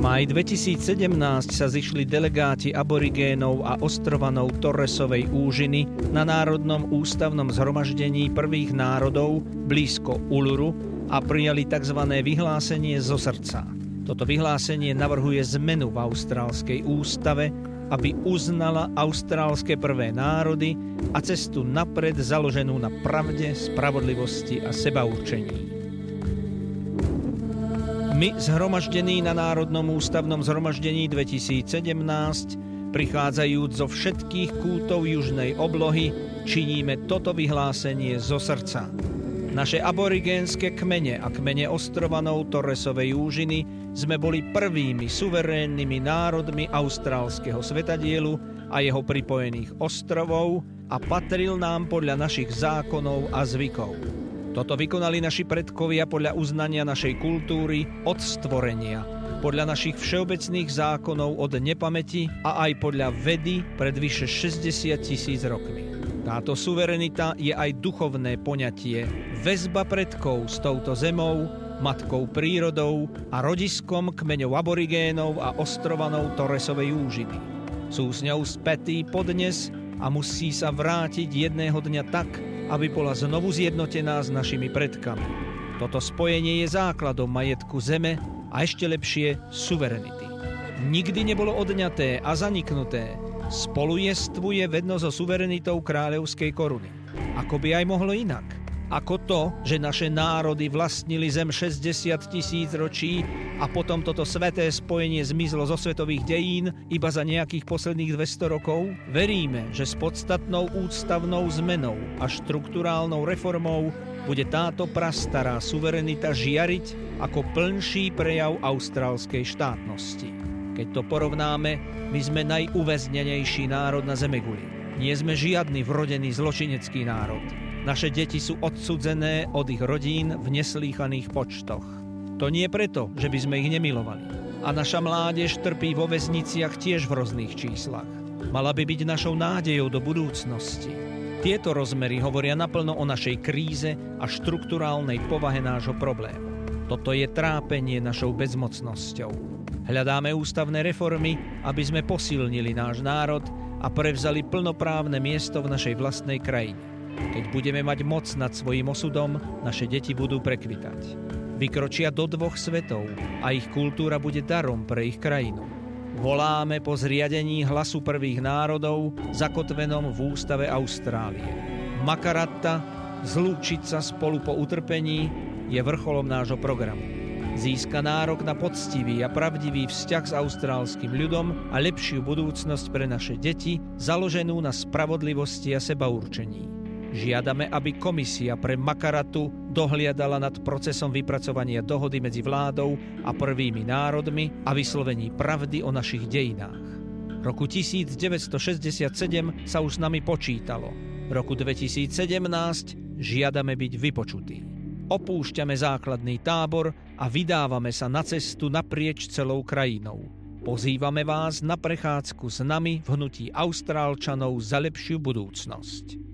maj 2017 sa zišli delegáti aborigénov a ostrovanov Torresovej úžiny na Národnom ústavnom zhromaždení prvých národov blízko Uluru a prijali tzv. vyhlásenie zo srdca. Toto vyhlásenie navrhuje zmenu v austrálskej ústave, aby uznala austrálske prvé národy a cestu napred založenú na pravde, spravodlivosti a sebaurčení. My, zhromaždení na Národnom ústavnom zhromaždení 2017, prichádzajúc zo všetkých kútov južnej oblohy, činíme toto vyhlásenie zo srdca. Naše aborigénske kmene a kmene ostrovanov Torresovej úžiny sme boli prvými suverénnymi národmi austrálskeho svetadielu a jeho pripojených ostrovov a patril nám podľa našich zákonov a zvykov. Toto vykonali naši predkovia podľa uznania našej kultúry od stvorenia, podľa našich všeobecných zákonov od nepamäti a aj podľa vedy pred vyše 60 tisíc rokmi. Táto suverenita je aj duchovné poňatie, väzba predkov s touto zemou, matkou prírodou a rodiskom kmeňov aborigénov a ostrovanov Torresovej úžiny. Sú s ňou spätí podnes a musí sa vrátiť jedného dňa tak, aby bola znovu zjednotená s našimi predkami. Toto spojenie je základom majetku zeme a ešte lepšie suverenity. Nikdy nebolo odňaté a zaniknuté, spolu jestvuje vedno so suverenitou kráľovskej koruny. Ako by aj mohlo inak? Ako to, že naše národy vlastnili zem 60 tisíc ročí a potom toto sveté spojenie zmizlo zo svetových dejín iba za nejakých posledných 200 rokov? Veríme, že s podstatnou ústavnou zmenou a štruktúrálnou reformou bude táto prastará suverenita žiariť ako plnší prejav austrálskej štátnosti. Keď to porovnáme, my sme najuväznenejší národ na Zemeguli. Nie sme žiadny vrodený zločinecký národ. Naše deti sú odsudzené od ich rodín v neslýchaných počtoch. To nie preto, že by sme ich nemilovali. A naša mládež trpí vo väzniciach tiež v rôznych číslach. Mala by byť našou nádejou do budúcnosti. Tieto rozmery hovoria naplno o našej kríze a štruktúrálnej povahe nášho problému. Toto je trápenie našou bezmocnosťou. Hľadáme ústavné reformy, aby sme posilnili náš národ a prevzali plnoprávne miesto v našej vlastnej krajine. Keď budeme mať moc nad svojim osudom, naše deti budú prekvitať. Vykročia do dvoch svetov a ich kultúra bude darom pre ich krajinu. Voláme po zriadení hlasu prvých národov, zakotvenom v ústave Austrálie. Makaratta, zlúčiť sa spolu po utrpení, je vrcholom nášho programu získa nárok na poctivý a pravdivý vzťah s austrálskym ľudom a lepšiu budúcnosť pre naše deti, založenú na spravodlivosti a sebaurčení. Žiadame, aby komisia pre Makaratu dohliadala nad procesom vypracovania dohody medzi vládou a prvými národmi a vyslovení pravdy o našich dejinách. Roku 1967 sa už s nami počítalo. V roku 2017 žiadame byť vypočutí opúšťame základný tábor a vydávame sa na cestu naprieč celou krajinou. Pozývame vás na prechádzku s nami v hnutí Austrálčanov za lepšiu budúcnosť.